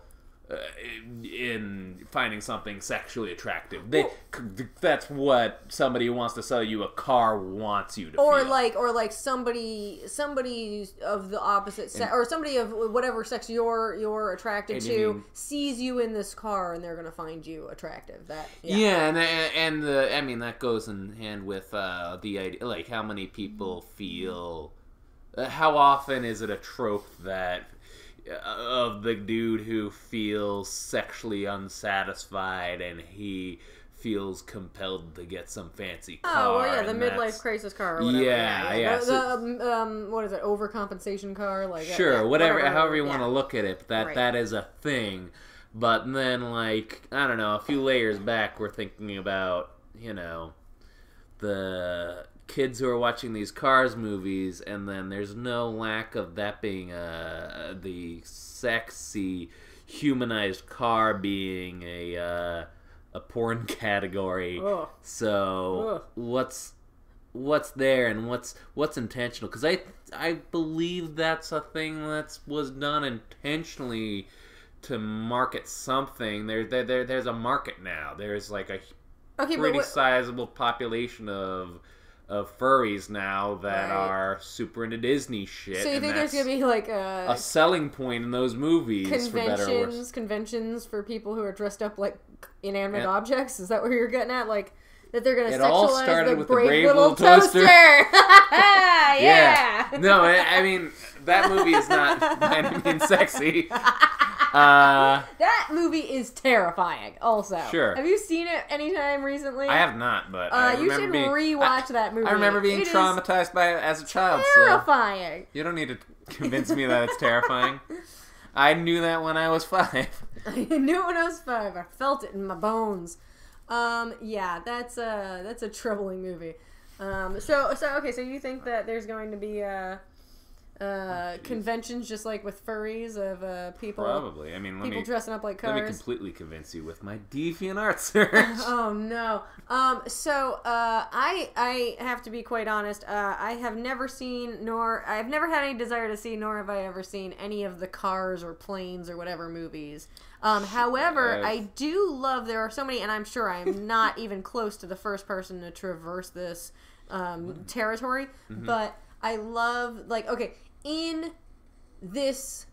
uh, in- in finding something sexually attractive. They, c- that's what somebody who wants to sell you a car wants you to or feel. like or like somebody somebody of the opposite sex or somebody of whatever sex you're you're attracted to you mean- sees you in this car and they're gonna find you attractive that Yeah, yeah, and and the I mean that goes in hand with uh, the idea, like how many people feel. Uh, how often is it a trope that of the dude who feels sexually unsatisfied and he feels compelled to get some fancy car? Oh well, yeah, the midlife that's- crisis car. Or whatever. Yeah, yeah, The, so- the, um, um, what is it? Overcompensation car, like uh, Sure, yeah, whatever, however you yeah. want to look at it, but that Right. that is a thing But then, like, I don't know, a few layers back, we're thinking about, you know, the kids who are watching these Cars movies, and then there's no lack of that being uh, the sexy, humanized car being a uh, a porn category. Ugh. So Ugh. what's what's there and what's what's intentional? Because I I believe that's a thing that was done intentionally to market something. There, there, there there's a market now. There's like a Okay, pretty what, sizable population of of furries now that Right. are super into Disney shit. so you and think there's gonna be like uh, a selling point in those movies for better or worse. conventions, conventions for people who are dressed up like inanimate Yeah. objects? Is that what you're getting at? Like that they're gonna It sexualize the with the brave, brave little, little toaster. toaster? yeah. No, I, I mean that movie is not by any means sexy. Uh, That movie is terrifying. Also, Sure. Have you seen it anytime recently? I have not, but I Uh, you should being, rewatch I, that movie. I remember being It traumatized by it as a child. So Terrifying. you don't need to convince me that it's terrifying. I knew that when I was five. I knew it when I was five. I felt it in my bones. Um, yeah, that's a that's a troubling movie. Um, so so okay, so you think that there's going to be uh, uh, conventions just like with furries of uh, people Probably. I mean, let people me dressing up like cars. let me completely convince you with my deviant art search. Oh no. Um. So, uh, I I have to be quite honest. Uh, I have never seen, nor I've never had any desire to see, nor have I ever seen any of the Cars or Planes or whatever movies. Um. However, I've- I do love. There are so many, and I'm sure I'm not even close to the first person to traverse this um, territory. But I love like okay in this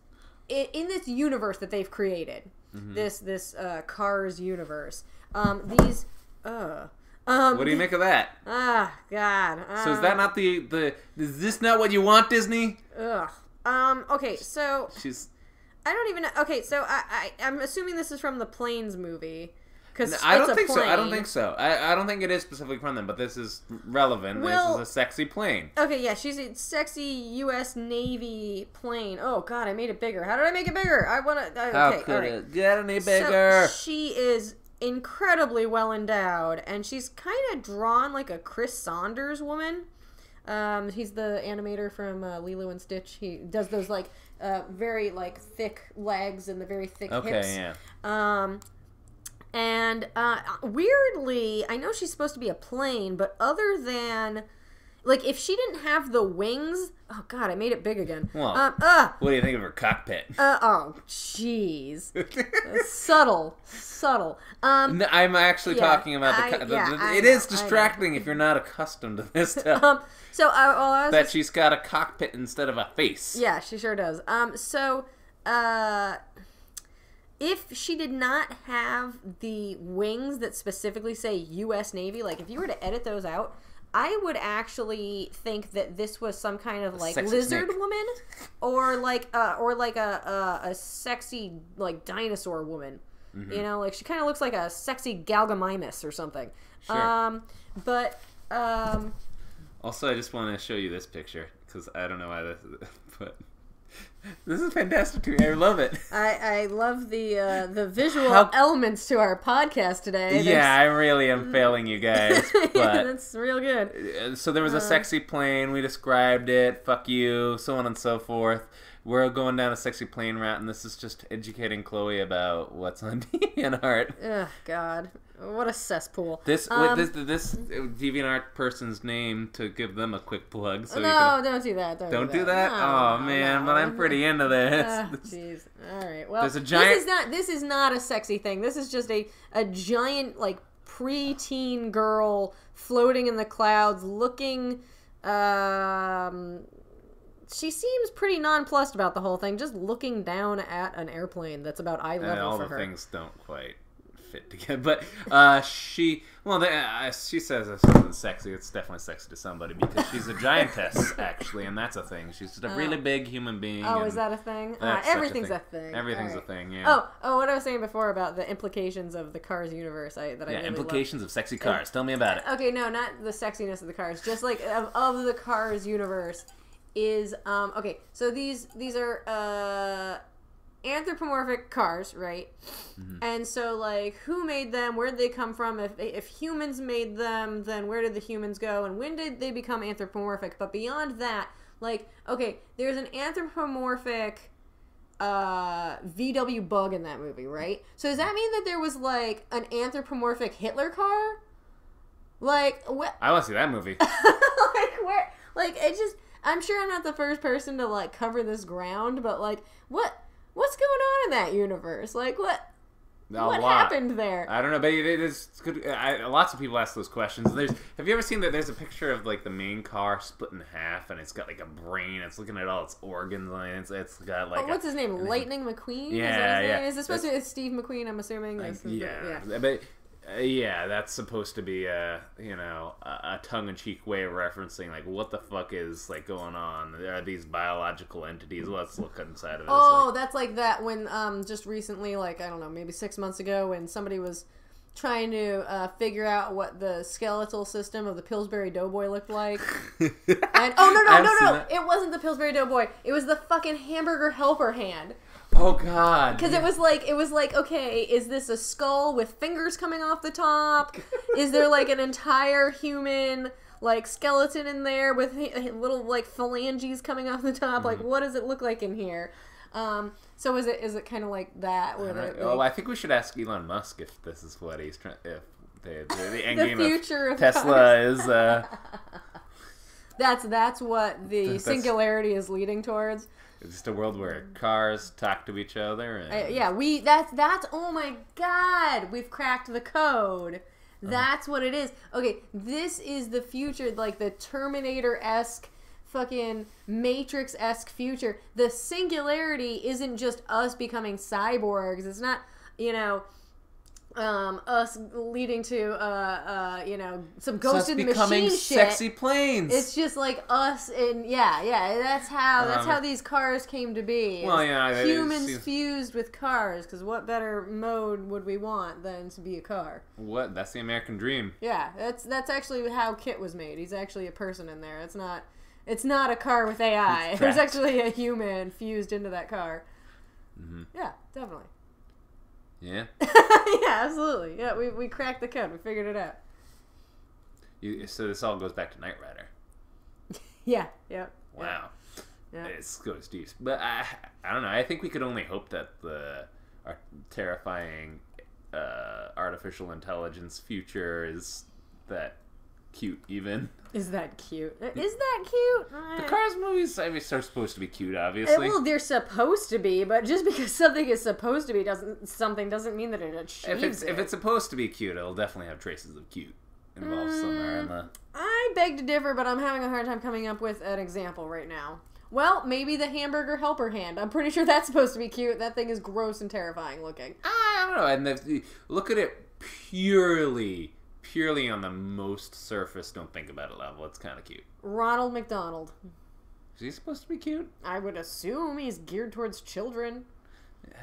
in this universe that they've created this this uh, cars universe um these uh um what do you make of that? ah god So is that um, not the the? Is this not what you want, Disney? ugh um okay so She's. i don't even know okay so i, I i'm assuming this is from the planes movie because I don't think so. I don't think so. I, I don't think it is specifically from them, but this is relevant. Well- this is a sexy plane. Okay, yeah, she's a sexy U.S. Navy plane. Oh God, I made it bigger. How did I make it bigger? I want to. How could right. it get any So, bigger? she is incredibly well endowed, and she's kind of drawn like a Chris Sanders woman. Um, he's the animator from uh, Lilo and Stitch. He does those like uh, very like thick legs and the very thick okay, hips. yeah. Um, and uh, weirdly, I know she's supposed to be a plane, but other than like if she didn't have the wings, oh god, I made it big again. Well. um, uh, What do you think of her cockpit? uh, oh, jeez, subtle, subtle. Um, No, I'm actually Yeah, talking about the. I- the, yeah, the- it know, is distracting if you're not accustomed to this stuff. um, so uh, well, I was that she's got a cockpit instead of a face. Yeah, she sure does. Um, so, uh, if she did not have the wings that specifically say U.S. Navy, like if you were to edit those out, I would actually think that this was some kind of like sexy lizard snake. woman, or like uh, or like a, a a sexy like dinosaur woman. Mm-hmm. You know, like she kind of looks like a sexy Gallimimus or something. Sure. Um, but um, Also, I just want to show you this picture because I don't know why this, is, but this is fantastic to me. I love it. I, I love the uh, the visual How- elements to our podcast today. yeah, I really am failing you guys. That's, But that's real good. uh, so there was a sexy plane. We described it. Fuck you, so on and so forth. We're going down a sexy plane route, and this is just educating Chloe about what's on DeviantArt. Ugh, God, what a cesspool. This Um, with this this DeviantArt person's name to give them a quick plug. So no, can, don't do that. Don't, don't do that. No, oh no, man, no. but I'm pretty into this. Ah, Jeez. All right. Well, giant- this is not this is not a sexy thing. This is just a a giant like preteen girl floating in the clouds, looking. Um, she seems pretty nonplussed about the whole thing, just looking down at an airplane that's about eye and level all for the her. things don't quite fit together. But uh, she, well, the, uh, she says this isn't sexy. It's definitely sexy to somebody because she's a giantess, actually, and that's a thing. She's just a really big human being. Oh, is that a thing? Uh, such a everything's thing. a thing. Everything's All a thing. Yeah. Oh, oh, what I was saying before about the implications of the Cars universe, I that I yeah. really love. Implications of sexy cars. Tell me about it. Okay, no, not the sexiness of the cars. Just like of, of the Cars universe is um okay. So these these are uh anthropomorphic cars, right? Mm-hmm. And so, like, who made them? Where did they come from? If if humans made them, then where did the humans go? And when did they become anthropomorphic? But beyond that, like, okay, there's an anthropomorphic uh VW bug in that movie, right? So does that mean that there was like an anthropomorphic Hitler car? Like what I want to see that movie. like where like it just I'm sure I'm not the first person to like cover this ground, but like what what's going on in that universe? Like what A what lot. happened there? I don't know, but it is good. I, lots of people ask those questions. There's, have you ever seen that? There's a picture of like the main car split in half, and it's got like a brain. It's looking at all its organs, and it's, it's got like oh, a- what's his name? Lightning McQueen? is that Yeah, his yeah. name? Is this supposed to be Steve McQueen? I'm assuming. Like, is the- yeah, but uh, yeah, that's supposed to be a you know a, a tongue-in-cheek way of referencing like what the fuck is like going on? There are these biological entities. Let's look inside of it. Oh, like- that's like that when um just recently, like I don't know, maybe six months ago, when somebody was trying to uh, figure out what the skeletal system of the Pillsbury Doughboy looked like. And oh no no I've no no! It wasn't the Pillsbury Doughboy. It was the fucking hamburger helper hand. Oh god, Because it was like it was like okay, is this a skull with fingers coming off the top? is there like an entire human like skeleton in there with little like phalanges coming off the top? Mm-hmm. Like what does it look like in here? Um, so is it is it kind of like that where Right. the, Oh, I think we should ask Elon Musk if this is what he's trying. If the, the, the end The game future of of Tesla cars. is. Uh, that's that's what the That's- singularity is leading towards. It's just a world where cars talk to each other. And, Uh, yeah, we that's that's oh my god, we've cracked the code. Uh-huh. That's what it is. Okay, this is the future, like the Terminator esque, fucking Matrix esque future. The singularity isn't just us becoming cyborgs. It's not, you know, um, us leading to, uh, uh, you know, some ghosted So ghost it's becoming machine sexy shit. planes. It's just like us and yeah, yeah. That's how that's Um, how these cars came to be. well, yeah, it- it humans seems- fused with cars. Because what better mode would we want than to be a car? what? That's the American dream. Yeah, that's that's actually how KITT was made. He's actually a person in there. It's not it's not a car with AI. There's actually a human fused into that car. Mhm. Yeah, definitely. Yeah. yeah, absolutely. Yeah, we, we cracked the code. We figured it out. You, so this all goes back to Knight Rider. Yeah, yeah. Wow. Yeah. It goes deep. But I, I don't know. I think we could only hope that the our terrifying uh, artificial intelligence future is that cute, even. Is that cute? Is that cute? The Cars movies, I mean, are supposed to be cute, Uh, obviously. well, they're supposed to be, but just because something is supposed to be doesn't something doesn't mean that it achieves if it's it. if it's supposed to be cute, it'll definitely have traces of cute involved somewhere in Mm. the. I beg to differ, but I'm having a hard time coming up with an example right now. Well, maybe the hamburger helper hand. I'm pretty sure that's supposed to be cute. That thing is gross and terrifying looking. I don't know. And the- look at it purely, purely on the most surface. Don't think about it level. It's kind of cute. Ronald McDonald. Is he supposed to be cute? I would assume he's geared towards children.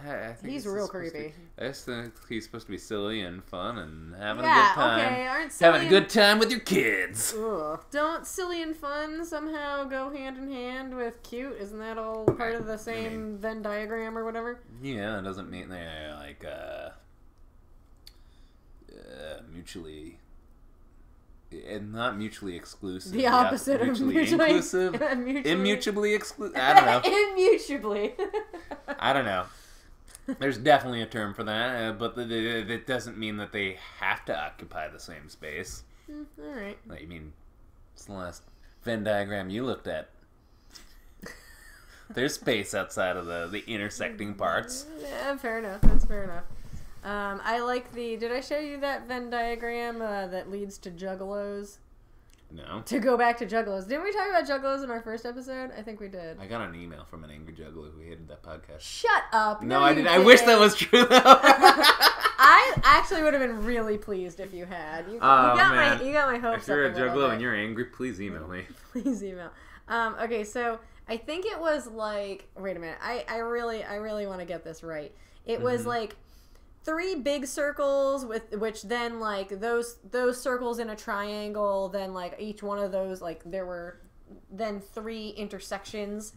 I- I think He's real supposed to creepy. I just think he's supposed to be silly and fun and having a good time. okay. Aren't silly Having a good time with your kids. Ugh. Don't silly and fun somehow go hand in hand with cute? Isn't that all part of the same Venn diagram or whatever? Yeah, it doesn't mean they're like uh, uh, mutually. And not mutually exclusive. The opposite of mutually mutually- inclusive. mutually- Immutually exclusive. I don't know. Immutably. I don't know. There's definitely a term for that, uh, but it doesn't mean that they have to occupy the same space. All right. You mean, it's the last Venn diagram you looked at. There's space outside of the, the intersecting parts. Yeah, fair enough. That's fair enough. Um, I like the. Did I show you that Venn diagram uh, that leads to juggalos? No. To go back to juggalos. Didn't we talk about juggalos in our first episode? I think we did. I got an email from an angry juggalo who hated that podcast. Shut up. No, I didn't. I wish that was true, though. I actually would have been really pleased if you had. You, you Oh, got man. my you got my hopes if you're a up a bit. and you're angry, please email me. please email. Um, okay, so I think it was like wait a minute. I, I really I really want to get this right. It was Mm-hmm. like three big circles with which then like those those circles in a triangle, then like each one of those like there were then three intersections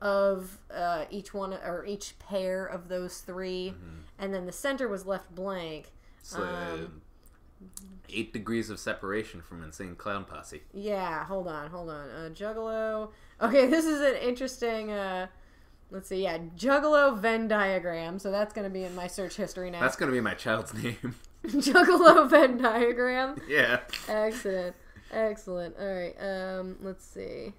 of uh, each one or each pair of those 3 Mm-hmm. and then the center was left blank. so Um, eight degrees of separation from Insane Clown Posse. Yeah, hold on, hold on. Uh, Juggalo. Okay, this is an interesting. Uh, let's see. Yeah, Juggalo Venn diagram. So that's going to be in my search history now. That's gonna be my child's name. Juggalo Venn diagram. yeah. Excellent, excellent. All right. Um, let's see.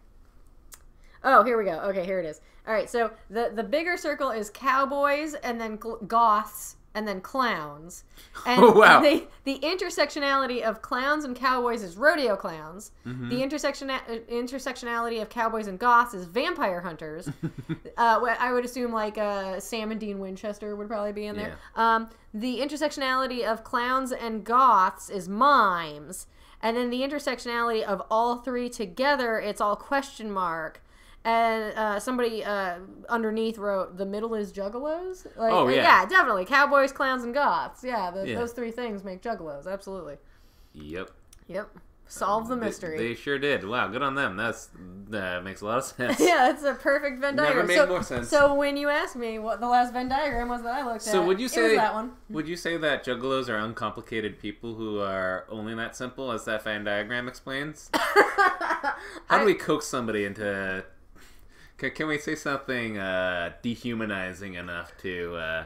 Oh, here we go. Okay, here it is. All right. So the the bigger circle is cowboys, and then goths, and then clowns. And Oh, wow. The, the intersectionality of clowns and cowboys is rodeo clowns. Mm-hmm. The intersection uh, intersectionality of cowboys and goths is vampire hunters. uh, I would assume like uh, Sam and Dean Winchester would probably be in there. Um, the intersectionality of clowns and goths is mimes, and then the intersectionality of all three together, it's all question mark. And uh, somebody uh, underneath wrote, "The middle is juggalos." Like, Oh, uh, yeah. definitely cowboys, clowns, and goths. Yeah, the, Yeah. those three things make juggalos. Absolutely. Yep. Yep. Solve the mystery. They, sure did. Wow, good on them. That's that makes a lot of sense. yeah, it's a perfect Venn diagram. Never made so, more sense. So when you asked me what the last Venn diagram was that I looked at, So would you say that one? Would you say that juggalos are uncomplicated people who are only that simple as that Venn diagram explains? How do we coax somebody into? Can, can we say something uh, dehumanizing enough to uh,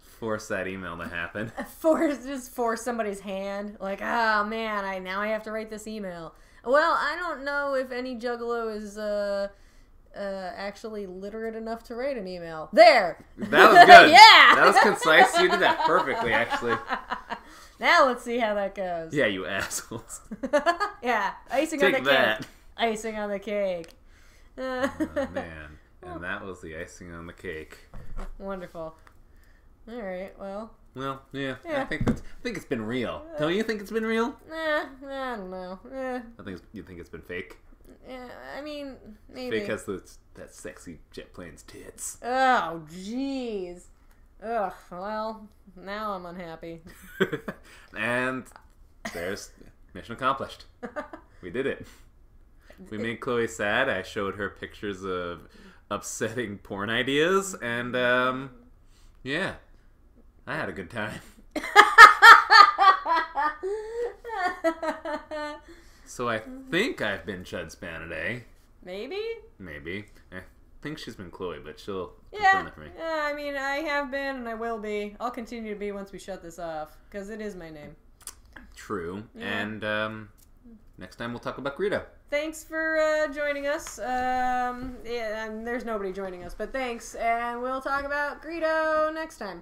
force that email to happen? force just force somebody's hand like oh man i now i have to write this email well i don't know if any juggalo is uh uh actually literate enough to write an email there That was good. yeah that was concise. You did that perfectly, actually. now let's see how that goes Yeah, you assholes. yeah icing on the that. cake icing on the cake Oh, man, and that was the icing on the cake. wonderful all right well Well, yeah, I think that's, I think it's been real. Don't you think it's been real? eh, i don't know eh, I think it's, you think it's been fake. eh, i mean maybe Because that's that sexy jet plane's tits. Oh, jeez. Ugh, well, now I'm unhappy. and there's mission accomplished. We did it. We made Chloe sad. I showed her pictures of upsetting porn ideas, and um, yeah, I had a good time. So I think I've been Chud Spanaday. Maybe? Maybe. I think she's been Chloe, but she'll Yeah. confirm it for me. yeah. I mean, I have been and I will be. I'll continue to be once we shut this off because it is my name. True. Yeah. And um, next time we'll talk about Greedo. Thanks for uh, joining us. Um, yeah, and there's nobody joining us, but thanks, and we'll talk about Greedo next time.